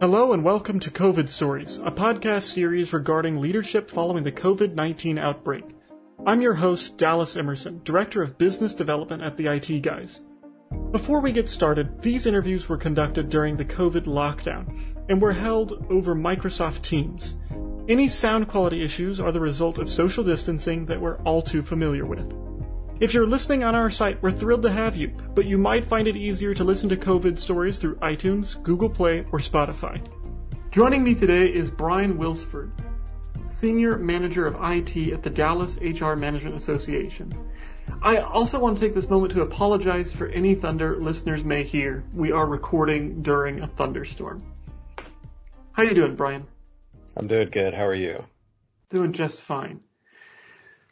Hello and welcome to COVID Stories, a podcast series regarding leadership following the COVID 19 outbreak. I'm your host, Dallas Emerson, Director of Business Development at the IT Guys. Before we get started, these interviews were conducted during the COVID lockdown and were held over Microsoft Teams. Any sound quality issues are the result of social distancing that we're all too familiar with. If you're listening on our site, we're thrilled to have you, but you might find it easier to listen to COVID stories through iTunes, Google Play, or Spotify. Joining me today is Brian Wilsford, Senior Manager of IT at the Dallas HR Management Association. I also want to take this moment to apologize for any thunder listeners may hear. We are recording during a thunderstorm. How you doing, Brian? I'm doing good. How are you? Doing just fine.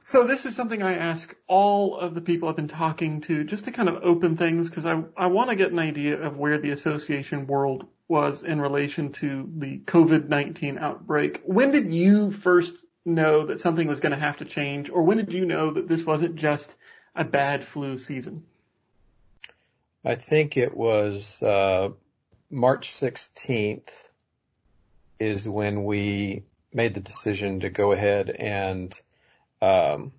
So this is something I ask all of the people I've been talking to just to kind of open things because I, I want to get an idea of where the association world was in relation to the COVID-19 outbreak. When did you first know that something was going to have to change or when did you know that this wasn't just a bad flu season? I think it was, uh, March 16th is when we made the decision to go ahead and um,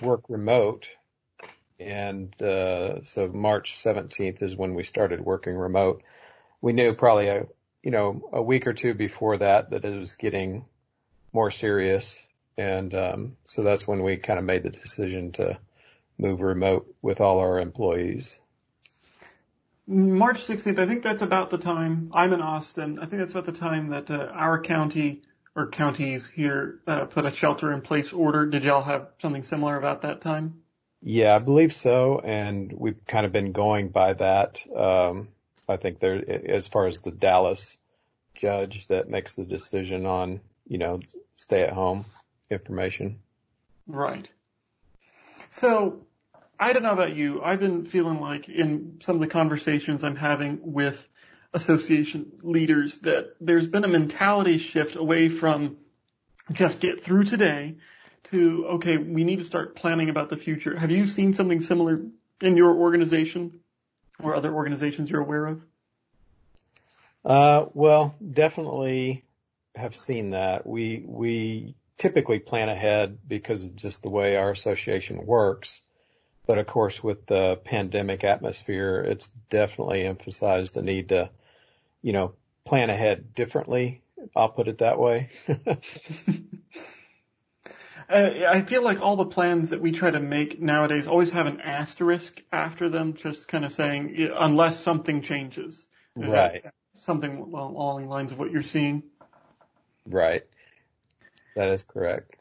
work remote. And uh, so March 17th is when we started working remote. We knew probably a you know a week or two before that that it was getting more serious, and um, so that's when we kind of made the decision to move remote with all our employees. March 16th, I think that's about the time I'm in Austin. I think that's about the time that uh, our county or counties here uh, put a shelter in place order. Did y'all have something similar about that time? Yeah, I believe so, and we've kind of been going by that. Um, I think there, as far as the Dallas judge that makes the decision on, you know, stay at home information. Right. So I don't know about you. I've been feeling like in some of the conversations I'm having with association leaders that there's been a mentality shift away from just get through today to, okay, we need to start planning about the future. Have you seen something similar in your organization or other organizations you're aware of? Uh, well, definitely have seen that. We, we typically plan ahead because of just the way our association works. But of course, with the pandemic atmosphere, it's definitely emphasized the need to you know, plan ahead differently. I'll put it that way. Uh, I feel like all the plans that we try to make nowadays always have an asterisk after them, just kind of saying unless something changes. Is right. Something along the lines of what you're seeing. Right. That is correct.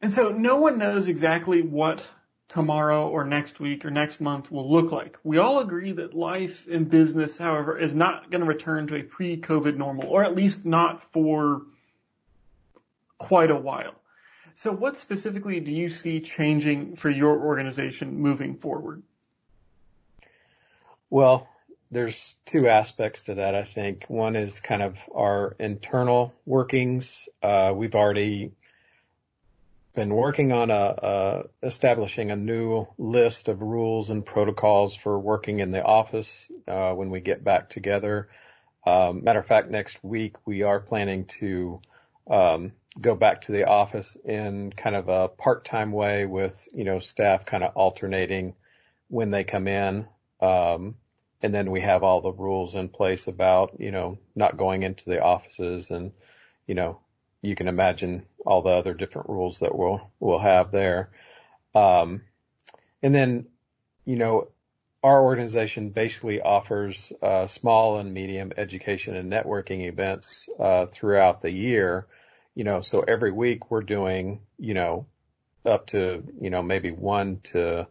And so no one knows exactly what tomorrow or next week or next month will look like. We all agree that life in business, however, is not going to return to a pre-COVID normal, or at least not for quite a while. So what specifically do you see changing for your organization moving forward? Well, there's two aspects to that, I think. One is kind of our internal workings. Uh, we've already been working on a, establishing a new list of rules and protocols for working in the office uh, when we get back together. Um, matter of fact, next week we are planning to um, go back to the office in kind of a part-time way with you know staff kind of alternating when they come in. Um, and then we have all the rules in place about you know not going into the offices and you know you can imagine all the other different rules that we'll we'll have there. Um, and then, you know, our organization basically offers uh, small and medium education and networking events uh, throughout the year. You know, so every week we're doing, you know, up to you know maybe one to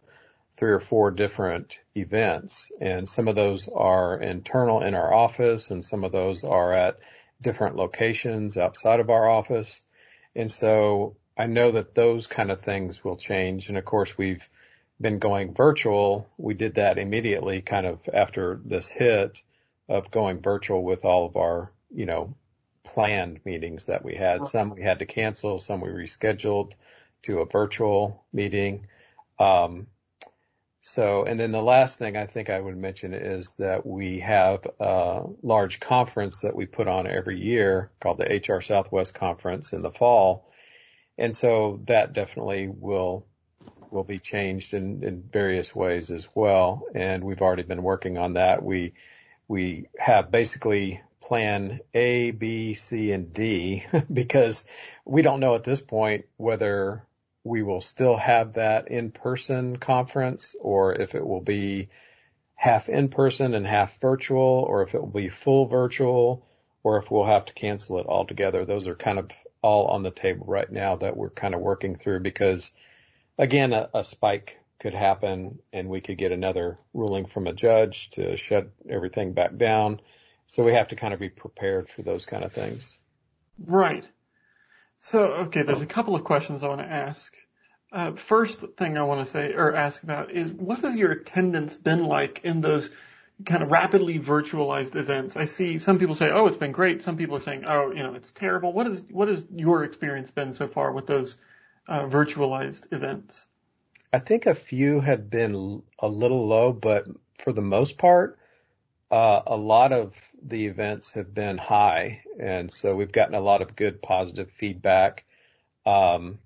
three or four different events, and some of those are internal in our office, and some of those are at different locations outside of our office. And so I know that those kind of things will change. And of course, we've been going virtual. We did that immediately kind of after this hit of going virtual with all of our, you know, planned meetings that we had. Some we had to cancel, some we rescheduled to a virtual meeting. Um, So, and then the last thing I think I would mention is that we have a large conference that we put on every year called the HR Southwest Conference in the fall. And so that definitely will, will be changed in, in various ways as well. And we've already been working on that. We, we have basically plan A, B, C, and D because we don't know at this point whether we will still have that in-person conference or if it will be half in-person and half virtual or if it will be full virtual or if we'll have to cancel it altogether. Those are kind of all on the table right now that we're kind of working through because again, a, a spike could happen and we could get another ruling from a judge to shut everything back down. So we have to kind of be prepared for those kind of things. Right. So, okay, there's a couple of questions I want to ask. Uh, first thing I want to say or ask about is what has your attendance been like in those kind of rapidly virtualized events? I see some people say, "Oh, it's been great." Some people are saying, "Oh, you know, it's terrible." What is what has your experience been so far with those uh, virtualized events? I think a few have been a little low, but for the most part, uh, a lot of the events have been high, and so we've gotten a lot of good positive feedback. Um,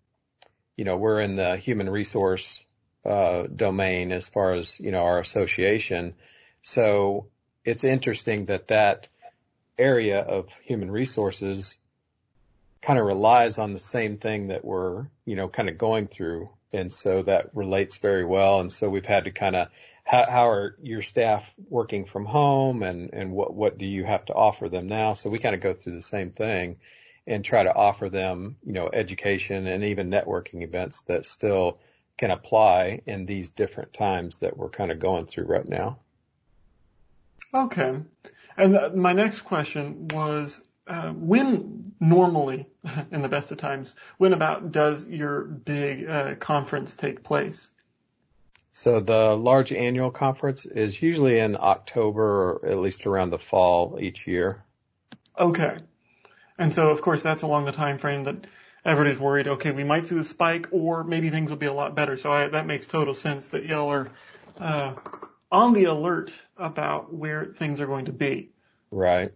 you know, we're in the human resource uh, domain as far as you know our association, so it's interesting that that area of human resources kind of relies on the same thing that we're you know kind of going through, and so that relates very well. And so we've had to kind of how, how are your staff working from home and, and what, what do you have to offer them now? So we kind of go through the same thing and try to offer them, you know, education and even networking events that still can apply in these different times that we're kind of going through right now. Okay. And my next question was, uh, when normally, in the best of times, when about does your big uh, conference take place? So the large annual conference is usually in October or at least around the fall each year. Okay. And so of course that's along the time frame that everybody's worried, okay, we might see the spike or maybe things will be a lot better. So I, that makes total sense that y'all are, uh, on the alert about where things are going to be. Right.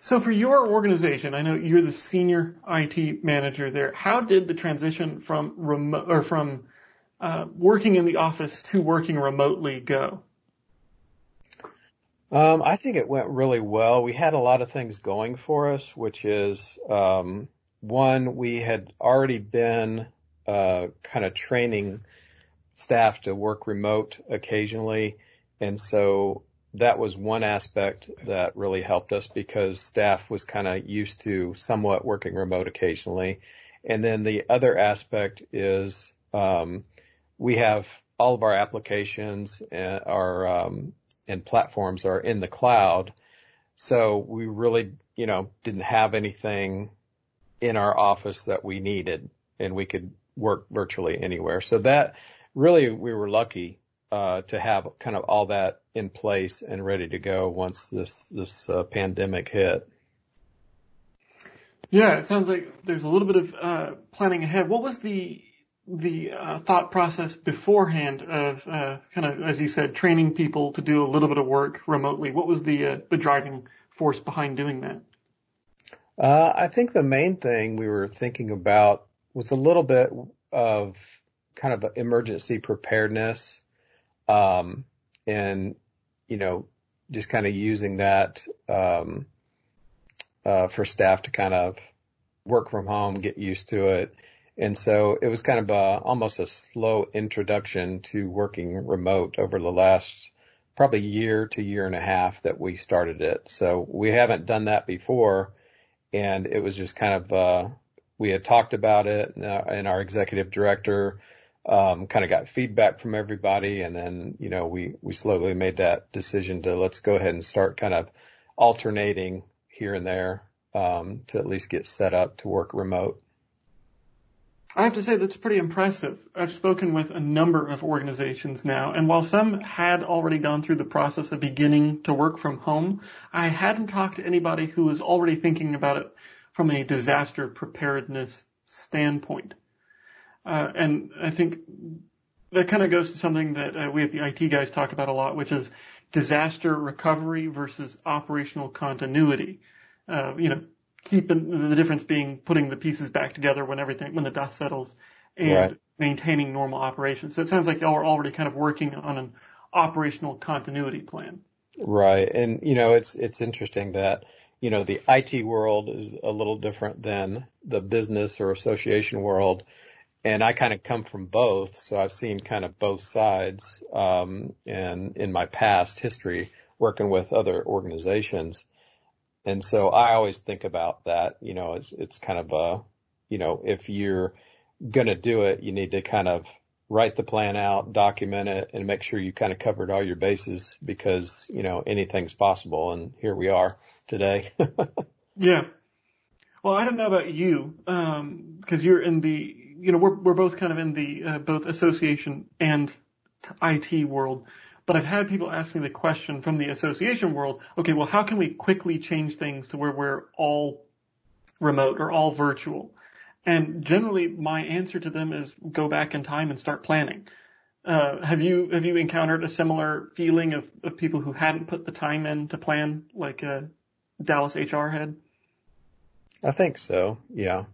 So for your organization, I know you're the senior IT manager there. How did the transition from remote or from uh, working in the office to working remotely go? Um, I think it went really well. We had a lot of things going for us, which is um, one, we had already been uh, kind of training staff to work remote occasionally, and so that was one aspect that really helped us because staff was kind of used to somewhat working remote occasionally. And then the other aspect is um, we have all of our applications and our um, and platforms are in the cloud. So we really, you know, didn't have anything in our office that we needed and we could work virtually anywhere. So that really we were lucky uh, to have kind of all that in place and ready to go once this this uh, pandemic hit. Yeah, it sounds like there's a little bit of uh, planning ahead. What was the the uh, thought process beforehand of uh, kind of, as you said, training people to do a little bit of work remotely? What was the uh, the driving force behind doing that? Uh, I think the main thing we were thinking about was a little bit of kind of emergency preparedness, um, and you know, just kind of using that um, uh, for staff to kind of work from home, get used to it and so it was kind of a, almost a slow introduction to working remote over the last probably year to year and a half that we started it. So we haven't done that before. And it was just kind of, uh, we had talked about it and, uh, our executive director, um, kind of got feedback from everybody. And then, you know, we, we slowly made that decision to let's go ahead and start kind of alternating here and there, um, to at least get set up to work remote. I have to say that's pretty impressive. I've spoken with a number of organizations now, and while some had already gone through the process of beginning to work from home, I hadn't talked to anybody who was already thinking about it from a disaster preparedness standpoint. Uh, and I think that kind of goes to something that uh, we at the IT guys talk about a lot, which is disaster recovery versus operational continuity. Uh, you know, keeping the difference being putting the pieces back together when everything when the dust settles, and right. maintaining normal operations. So it sounds like y'all are already kind of working on an operational continuity plan. Right, and you know it's it's interesting that you know the IT world is a little different than the business or association world and I kind of come from both, so I've seen kind of both sides. Um, and in my past history, working with other organizations, and so I always think about that. You know, it's it's kind of a, you know, if you're gonna do it, you need to kind of write the plan out, document it, and make sure you kind of covered all your bases because you know anything's possible. And here we are today. yeah. Well, I don't know about you, um, because you're in the you know, we're we're both kind of in the uh, both association and IT world. But I've had people ask me the question from the association world, okay, well, how can we quickly change things to where we're all remote or all virtual? And generally my answer to them is go back in time and start planning. Uh, have you, have you encountered a similar feeling of, of people who hadn't put the time in to plan like, a Dallas HR head? I think so. Yeah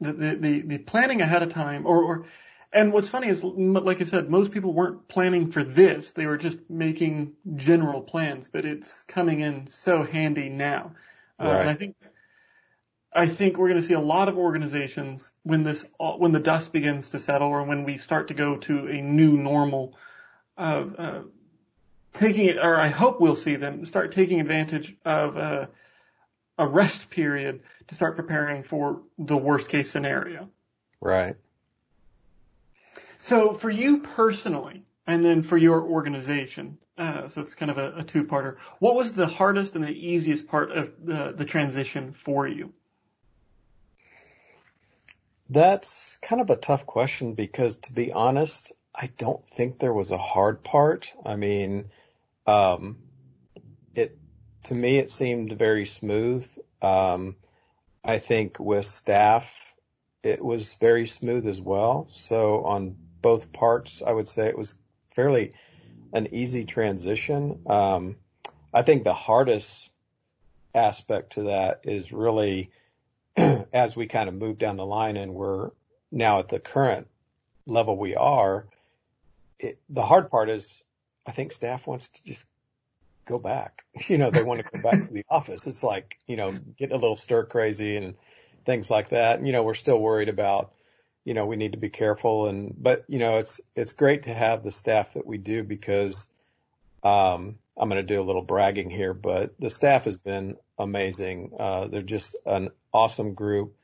the, the, the, planning ahead of time or, or, and what's funny is, like I said, most people weren't planning for this. They were just making general plans, but it's coming in so handy now. Uh, and I think, I think we're going to see a lot of organizations when this, when the dust begins to settle or when we start to go to a new normal, uh, uh, taking it, or I hope we'll see them start taking advantage of, uh, a rest period to start preparing for the worst case scenario. Right. So for you personally, and then for your organization, uh, so it's kind of a, a two-parter. What was the hardest and the easiest part of the, the transition for you? That's kind of a tough question because to be honest, I don't think there was a hard part. I mean, um, it to me, it seemed very smooth. Um, I think with staff, it was very smooth as well. So on both parts, I would say it was fairly an easy transition. Um, I think the hardest aspect to that is really as we kind of move down the line and we're now at the current level we are, it, the hard part is I think staff wants to just go back. You know, they want to go back to the office. It's like, you know, getting a little stir crazy and things like that. And, you know, we're still worried about, you know, we need to be careful and, but, you know, it's, it's great to have the staff that we do because, um, I'm going to do a little bragging here, but the staff has been amazing. Uh, they're just an awesome group.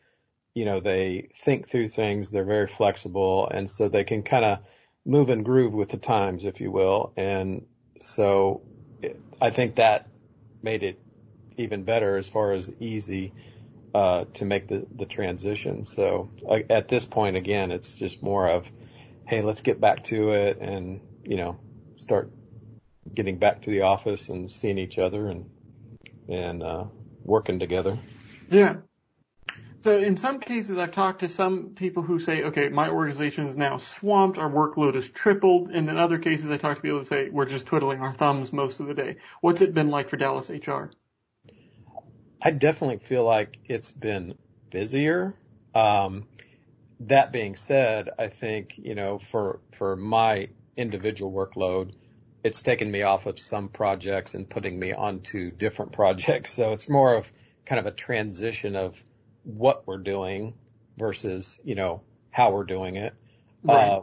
You know, they think through things. They're very flexible and so they can kind of move and groove with the times, if you will. And so I think that made it even better as far as easy uh, to make the the transition. So uh, at this point, again, it's just more of, hey, let's get back to it, and you know, start getting back to the office and seeing each other and and uh, working together. Yeah, so in some cases, I've talked to some people who say, okay, my organization is now swamped, our workload is tripled, and in other cases, I talk to people who say, we're just twiddling our thumbs most of the day. What's it been like for Dallas HR? I definitely feel like it's been busier. Um, that being said, I think, you know, for, for my individual workload, it's taken me off of some projects and putting me onto different projects. So it's more of kind of a transition of what we're doing versus, you know, how we're doing it. Right. Uh,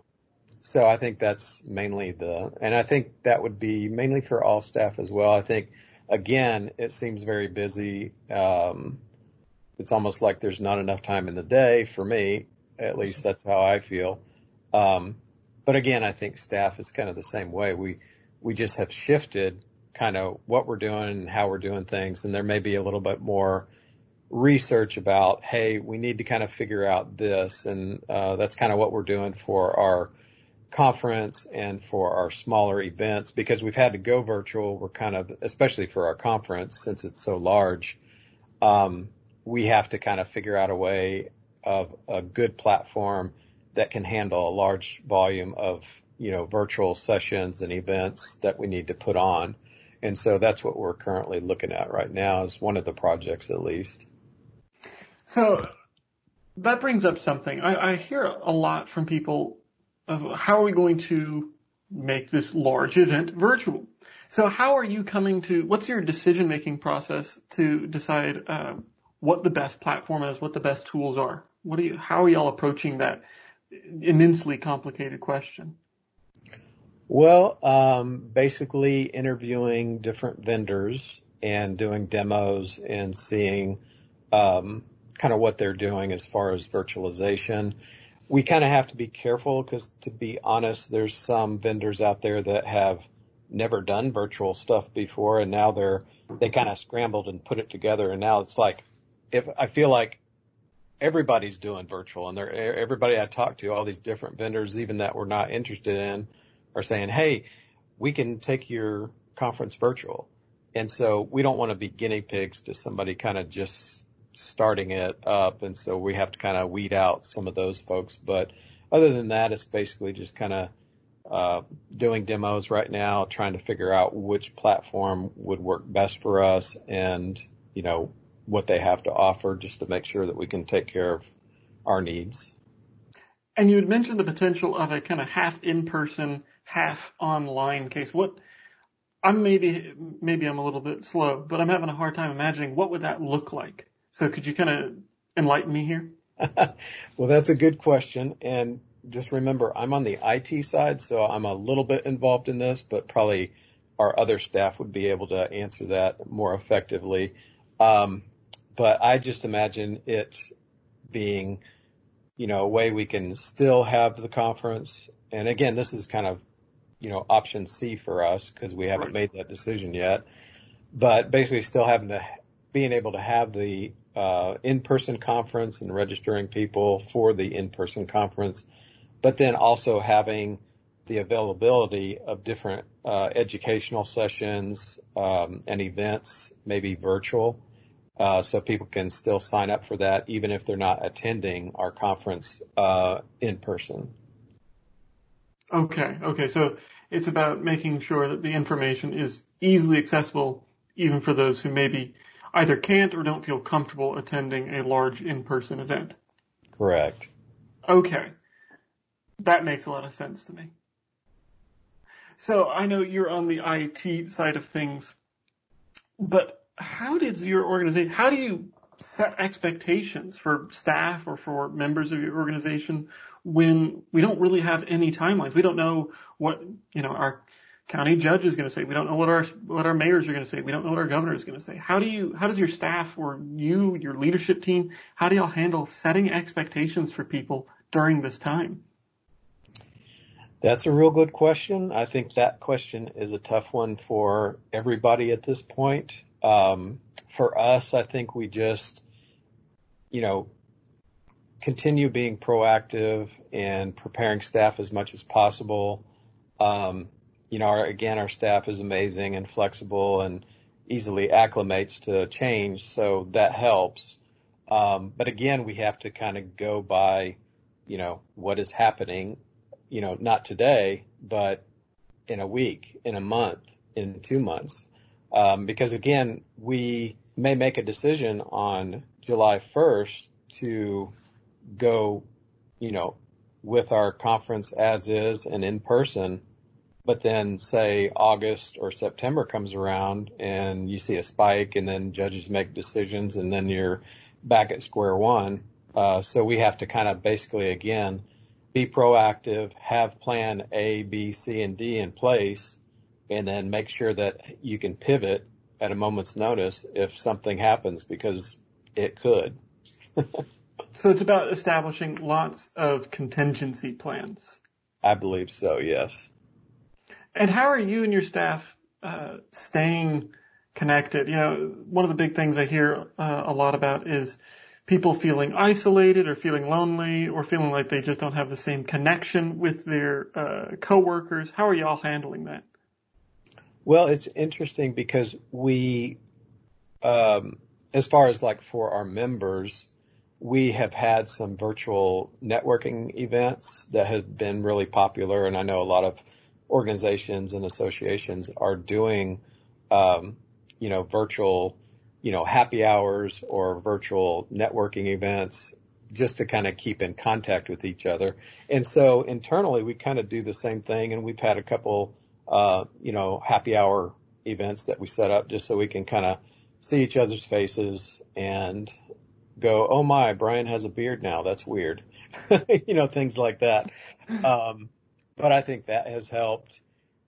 so I think that's mainly the, and I think that would be mainly for all staff as well. I think again, it seems very busy. Um, it's almost like there's not enough time in the day for me. At least that's how I feel. Um, but again, I think staff is kind of the same way. We, we just have shifted kind of what we're doing and how we're doing things. And there may be a little bit more, research about, hey, we need to kind of figure out this. And uh, that's kind of what we're doing for our conference and for our smaller events because we've had to go virtual. We're kind of, especially for our conference, since it's so large, um, we have to kind of figure out a way of a good platform that can handle a large volume of, you know, virtual sessions and events that we need to put on. And so that's what we're currently looking at right now is one of the projects at least. So that brings up something. I, I hear a lot from people of how are we going to make this large event virtual? So how are you coming to, what's your decision making process to decide uh, what the best platform is, what the best tools are? What are you, how are y'all approaching that immensely complicated question? Well, um, basically interviewing different vendors and doing demos and seeing um, kind of what they're doing as far as virtualization. We kind of have to be careful because to be honest, there's some vendors out there that have never done virtual stuff before and now they're, they kind of scrambled and put it together and now it's like, if I feel like everybody's doing virtual and they're, everybody I talk to, all these different vendors, even that we're not interested in are saying, Hey, we can take your conference virtual. And so we don't want to be guinea pigs to somebody kind of just starting it up. And so we have to kind of weed out some of those folks. But other than that, it's basically just kind of, uh, doing demos right now, trying to figure out which platform would work best for us and, you know, what they have to offer just to make sure that we can take care of our needs. And you had mentioned the potential of a kind of half in person, half online case. What, I'm maybe, maybe I'm a little bit slow, but I'm having a hard time imagining what would that look like? So could you kind of enlighten me here? well, that's a good question. And just remember, I'm on the IT side, so I'm a little bit involved in this, but probably our other staff would be able to answer that more effectively. Um, but I just imagine it being, you know, a way we can still have the conference. And again, this is kind of, you know, option C for us because we haven't right. made that decision yet. But basically still having to, being able to have the uh, in-person conference and registering people for the in-person conference, but then also having the availability of different uh, educational sessions um, and events, maybe virtual, uh, so people can still sign up for that even if they're not attending our conference uh, in person. Okay, okay. So it's about making sure that the information is easily accessible even for those who maybe either can't or don't feel comfortable attending a large in-person event. Correct. Okay. That makes a lot of sense to me. So I know you're on the IT side of things, but how does your organization, how do you set expectations for staff or for members of your organization when we don't really have any timelines? We don't know what, you know, our county judge is going to say. We don't know what our what our mayors are going to say. We don't know what our governor is going to say. How do you how does your staff or you your leadership team how do y'all handle setting expectations for people during this time? That's a real good question. I think that question is a tough one for everybody at this point. Um, for us, I think we just, you know, continue being proactive and preparing staff as much as possible. Um, you know, our, again, our staff is amazing and flexible and easily acclimates to change. So that helps. Um, but again, we have to kind of go by, you know, what is happening, you know, not today, but in a week, in a month, in two months. Um, because again, we may make a decision on July 1st to go, you know, with our conference as is and in person but then say August or September comes around and you see a spike and then judges make decisions and then you're back at square one. Uh, so we have to kind of basically again be proactive, have plan A, B, C, and D in place, and then make sure that you can pivot at a moment's notice if something happens because it could. so it's about establishing lots of contingency plans. I believe so, yes. And how are you and your staff uh, staying connected? You know, one of the big things I hear uh, a lot about is people feeling isolated or feeling lonely or feeling like they just don't have the same connection with their uh, coworkers. How are y'all handling that? Well, it's interesting because we, um, as far as like for our members, we have had some virtual networking events that have been really popular, and I know a lot of organizations and associations are doing, um, you know, virtual, you know, happy hours or virtual networking events just to kind of keep in contact with each other. And so internally, we kind of do the same thing, and we've had a couple, uh, you know, happy hour events that we set up just so we can kind of see each other's faces and go, oh my, Brian has a beard now. That's weird. you know, things like that. Um, but I think that has helped.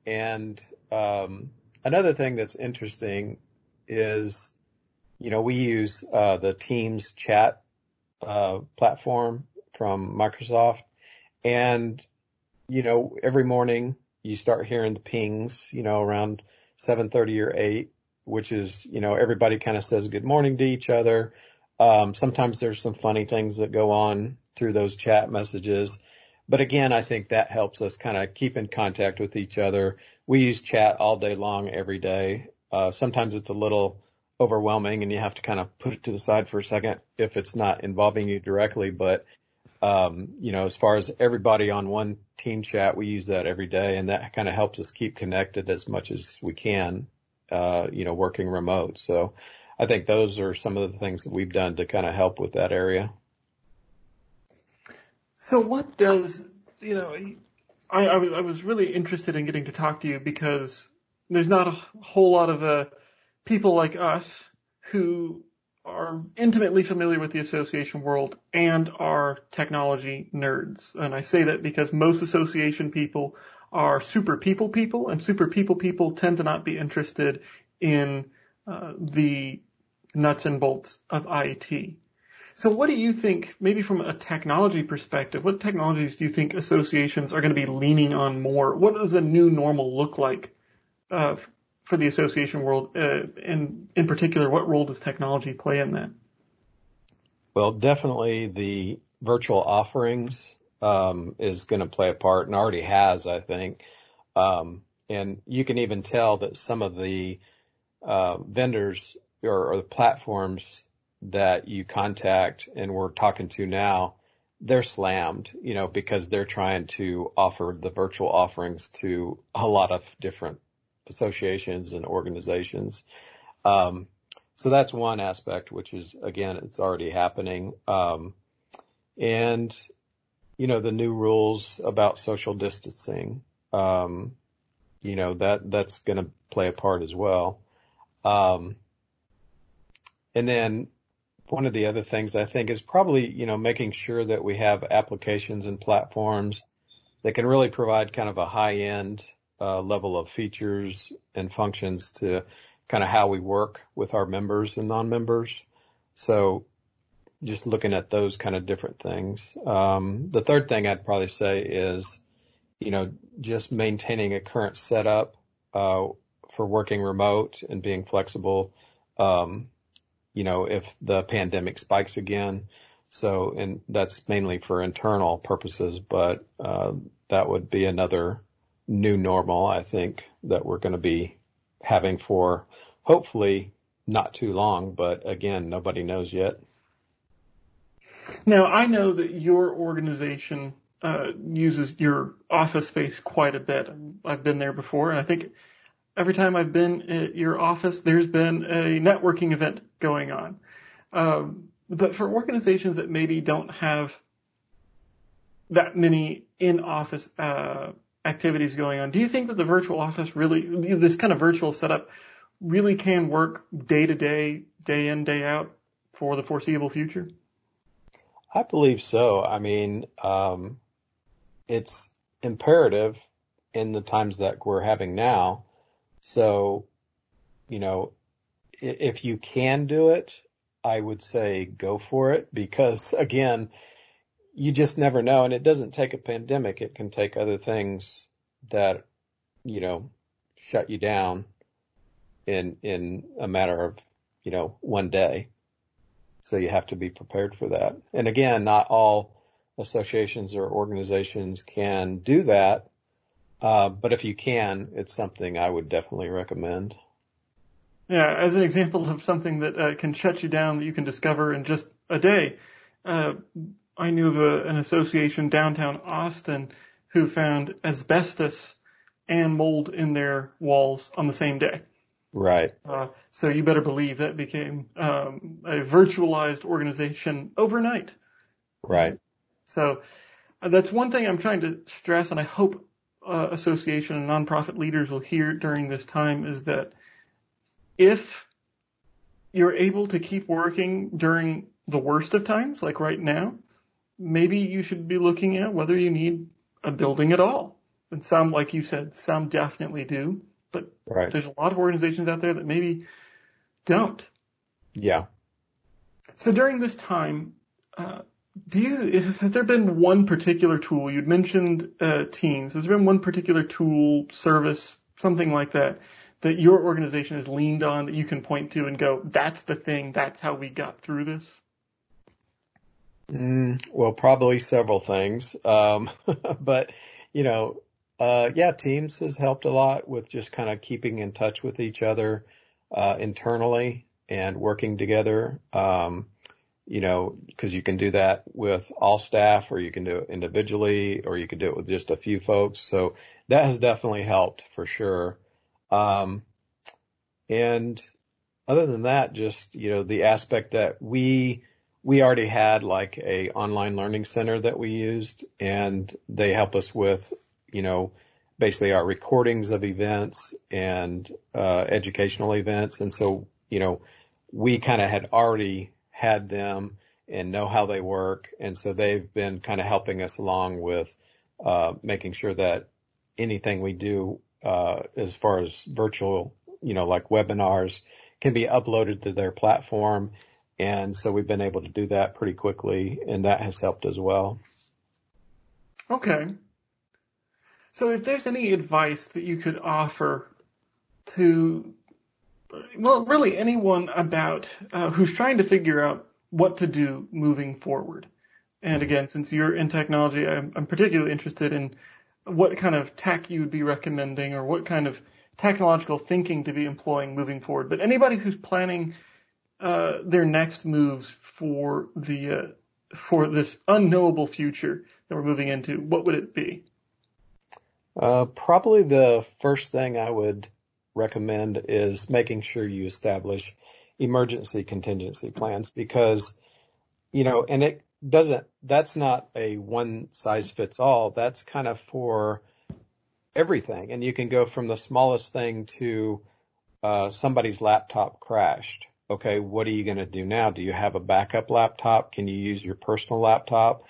And, um, another thing that's interesting is, you know, we use, uh, the Teams chat, uh, platform from Microsoft and, you know, every morning you start hearing the pings, you know, around 7.30 or 8, which is, you know, everybody kind of says good morning to each other. Um, sometimes there's some funny things that go on through those chat messages. But again, I think that helps us kind of keep in contact with each other. We use chat all day long, every day. Uh, sometimes it's a little overwhelming and you have to kind of put it to the side for a second if it's not involving you directly. But, um, you know, as far as everybody on one team chat, we use that every day and that kind of helps us keep connected as much as we can, uh, you know, working remote. So I think those are some of the things that we've done to kind of help with that area. So what does, you know, I, I, I was really interested in getting to talk to you because there's not a whole lot of uh, people like us who are intimately familiar with the association world and are technology nerds. And I say that because most association people are super people people and super people people tend to not be interested in uh, the nuts and bolts of IT. So what do you think, maybe from a technology perspective, what technologies do you think associations are going to be leaning on more? What does a new normal look like uh, for the association world? Uh, and in particular, what role does technology play in that? Well, definitely the virtual offerings um, is going to play a part and already has, I think. Um, and you can even tell that some of the uh, vendors or, or the platforms that you contact and we're talking to now, they're slammed, you know, because they're trying to offer the virtual offerings to a lot of different associations and organizations. Um, so that's one aspect, which is again, it's already happening. Um, and you know, the new rules about social distancing, um, you know, that, that's going to play a part as well. Um, and then one of the other things I think is probably, you know, making sure that we have applications and platforms that can really provide kind of a high end uh, level of features and functions to kind of how we work with our members and non-members. So just looking at those kind of different things. Um, the third thing I'd probably say is, you know, just maintaining a current setup, uh, for working remote and being flexible. Um, you know, if the pandemic spikes again. So, and that's mainly for internal purposes, but, uh, that would be another new normal, I think, that we're going to be having for hopefully not too long, but again, nobody knows yet. Now, I know that your organization uh, uses your office space quite a bit. I've been there before, and I think every time I've been at your office, there's been a networking event going on. Um, but for organizations that maybe don't have that many in-office uh, activities going on, do you think that the virtual office really, this kind of virtual setup, really can work day to day, day in, day out for the foreseeable future? I believe so. I mean, um, it's imperative in the times that we're having now so, you know, if you can do it, I would say go for it because again, you just never know. And it doesn't take a pandemic. It can take other things that, you know, shut you down in, in a matter of, you know, one day. So you have to be prepared for that. And again, not all associations or organizations can do that. Uh, but if you can, it's something I would definitely recommend. Yeah, as an example of something that uh, can shut you down that you can discover in just a day. uh, I knew of a, an association downtown Austin who found asbestos and mold in their walls on the same day. Right. Uh, so you better believe that became um, a virtualized organization overnight. Right. So uh, that's one thing I'm trying to stress, and I hope uh, association and nonprofit leaders will hear during this time is that if you're able to keep working during the worst of times, like right now, maybe you should be looking at whether you need a building at all. And some, like you said, some definitely do, but right. there's a lot of organizations out there that maybe don't. Yeah. So during this time, uh, do you, has there been one particular tool, you'd mentioned uh, Teams, has there been one particular tool, service, something like that, that your organization has leaned on that you can point to and go, that's the thing, that's how we got through this? Mm, well, probably several things. Um, but, you know, uh, yeah, Teams has helped a lot with just kind of keeping in touch with each other, uh, internally and working together. Um, you know, cause you can do that with all staff or you can do it individually or you can do it with just a few folks. So that has definitely helped for sure. Um, and other than that, just, you know, the aspect that we, we already had like a online learning center that we used and they help us with, you know, basically our recordings of events and, uh, educational events. And so, you know, we kind of had already had them and know how they work. And so they've been kind of helping us along with, uh, making sure that anything we do, uh, as far as virtual, you know, like webinars can be uploaded to their platform and so we've been able to do that pretty quickly and that has helped as well. Okay. So if there's any advice that you could offer to, well, really anyone about uh, who's trying to figure out what to do moving forward. And again, since you're in technology, I'm, I'm particularly interested in what kind of tech you would be recommending or what kind of technological thinking to be employing moving forward. But anybody who's planning uh, their next moves for the uh, for this unknowable future that we're moving into, what would it be? Uh, probably the first thing I would recommend is making sure you establish emergency contingency plans because, you know, and it doesn't, that's not a one size fits all. That's kind of for everything. And you can go from the smallest thing to, uh, somebody's laptop crashed okay, what are you going to do now? Do you have a backup laptop? Can you use your personal laptop?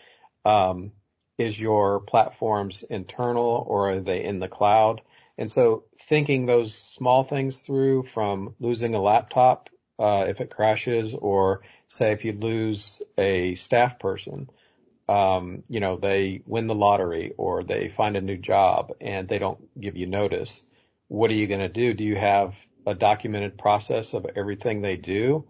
Um, is your platforms internal or are they in the cloud? And so thinking those small things through from losing a laptop, uh, if it crashes or say if you lose a staff person, um, you know, they win the lottery or they find a new job and they don't give you notice. What are you going to do? Do you have a documented process of everything they do.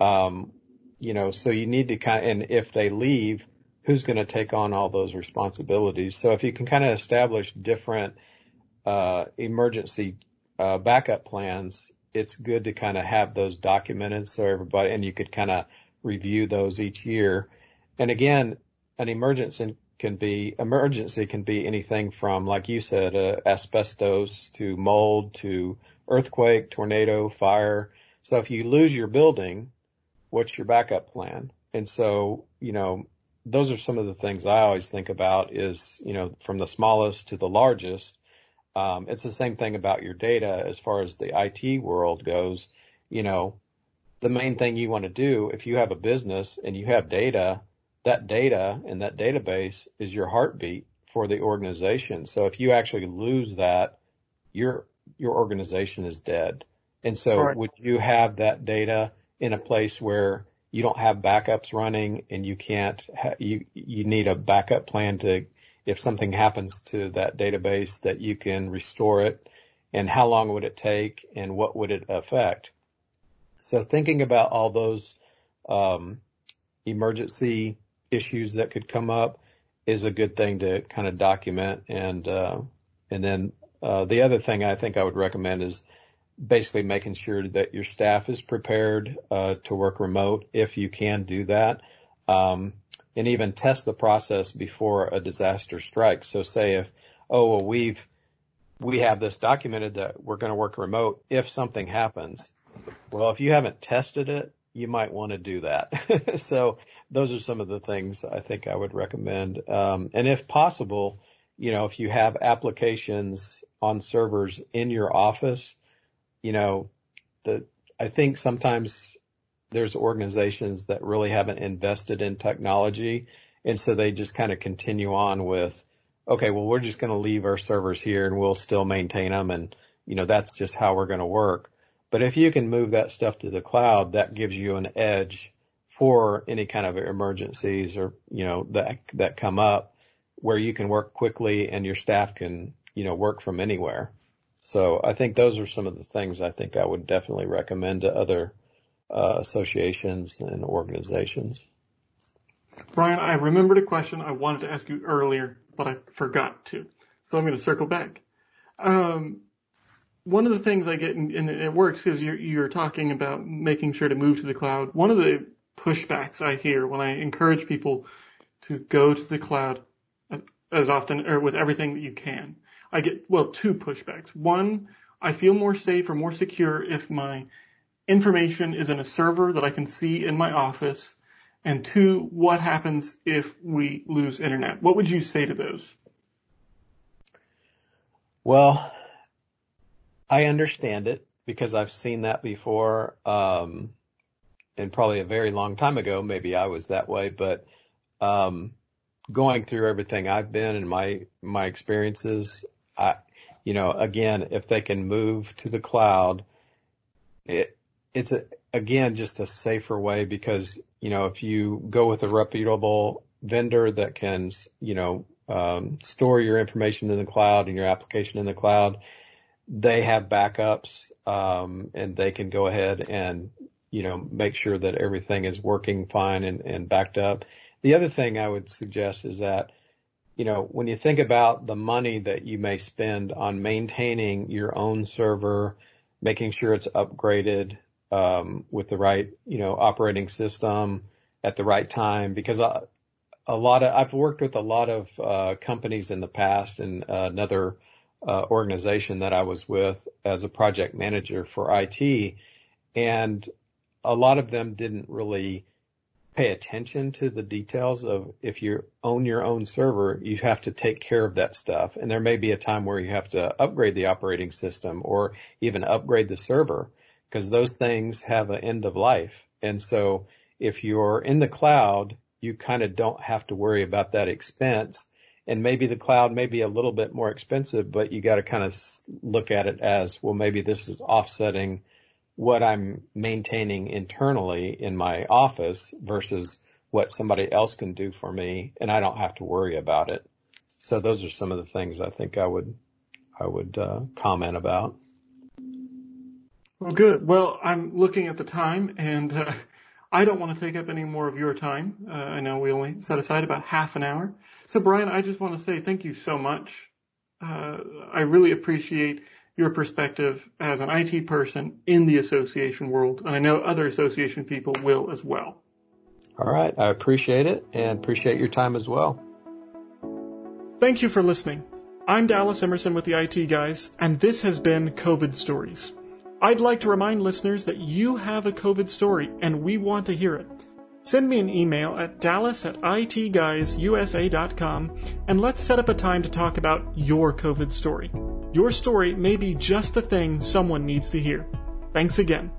Um, you know, so you need to kind of, and if they leave, who's going to take on all those responsibilities? So if you can kind of establish different, uh, emergency, uh, backup plans, it's good to kind of have those documented so everybody, and you could kind of review those each year. And again, an emergency can be, emergency can be anything from, like you said, uh, asbestos to mold to earthquake, tornado, fire. So if you lose your building, what's your backup plan? And so, you know, those are some of the things I always think about is, you know, from the smallest to the largest. Um, it's the same thing about your data as far as the IT world goes. You know, the main thing you want to do if you have a business and you have data, that data and that database is your heartbeat for the organization. So if you actually lose that, you're your organization is dead. And so would you have that data in a place where you don't have backups running and you can't, ha- you, you need a backup plan to, if something happens to that database that you can restore it and how long would it take and what would it affect? So thinking about all those, um, emergency issues that could come up is a good thing to kind of document and, uh, and then uh, the other thing I think I would recommend is basically making sure that your staff is prepared uh, to work remote if you can do that. um, and even test the process before a disaster strikes. So say if, oh, well, we've, we have this documented that we're going to work remote if something happens. Well, if you haven't tested it, you might want to do that. so those are some of the things I think I would recommend. Um, and if possible, you know, if you have applications on servers in your office, you know, the, I think sometimes there's organizations that really haven't invested in technology. And so they just kind of continue on with, okay, well, we're just going to leave our servers here and we'll still maintain them. And, you know, that's just how we're going to work. But if you can move that stuff to the cloud, that gives you an edge for any kind of emergencies or, you know, that, that come up where you can work quickly and your staff can, you know, work from anywhere. So I think those are some of the things I think I would definitely recommend to other uh, associations and organizations. Brian, I remembered a question I wanted to ask you earlier, but I forgot to. So I'm going to circle back. Um, one of the things I get, and it works because you're, you're talking about making sure to move to the cloud. One of the pushbacks I hear when I encourage people to go to the cloud as often or with everything that you can, I get, well, two pushbacks. One, I feel more safe or more secure if my information is in a server that I can see in my office. And two, what happens if we lose internet? What would you say to those? Well, I understand it because I've seen that before. Um, and probably a very long time ago, maybe I was that way, but, um, going through everything I've been and my, my experiences, I, you know, again, if they can move to the cloud, it, it's a, again, just a safer way because, you know, if you go with a reputable vendor that can, you know, um, store your information in the cloud and your application in the cloud, they have backups, um, and they can go ahead and, you know, make sure that everything is working fine and, and backed up. The other thing I would suggest is that, you know, when you think about the money that you may spend on maintaining your own server, making sure it's upgraded, um, with the right, you know, operating system at the right time, because a, a lot of, I've worked with a lot of, uh, companies in the past and uh, another, uh, organization that I was with as a project manager for IT. And a lot of them didn't really pay attention to the details of if you own your own server, you have to take care of that stuff. And there may be a time where you have to upgrade the operating system or even upgrade the server because those things have an end of life. And so if you're in the cloud, you kind of don't have to worry about that expense and maybe the cloud may be a little bit more expensive, but you got to kind of look at it as, well, maybe this is offsetting what I'm maintaining internally in my office versus what somebody else can do for me and I don't have to worry about it. So those are some of the things I think I would, I would, uh, comment about. Well, good. Well, I'm looking at the time and, uh, I don't want to take up any more of your time. Uh, I know we only set aside about half an hour. So Brian, I just want to say thank you so much. Uh, I really appreciate your perspective as an IT person in the association world, and I know other association people will as well. All right. I appreciate it and appreciate your time as well. Thank you for listening. I'm Dallas Emerson with the IT Guys, and this has been COVID Stories. I'd like to remind listeners that you have a COVID story and we want to hear it. Send me an email at dallas at itguysusa.com and let's set up a time to talk about your COVID story. Your story may be just the thing someone needs to hear. Thanks again.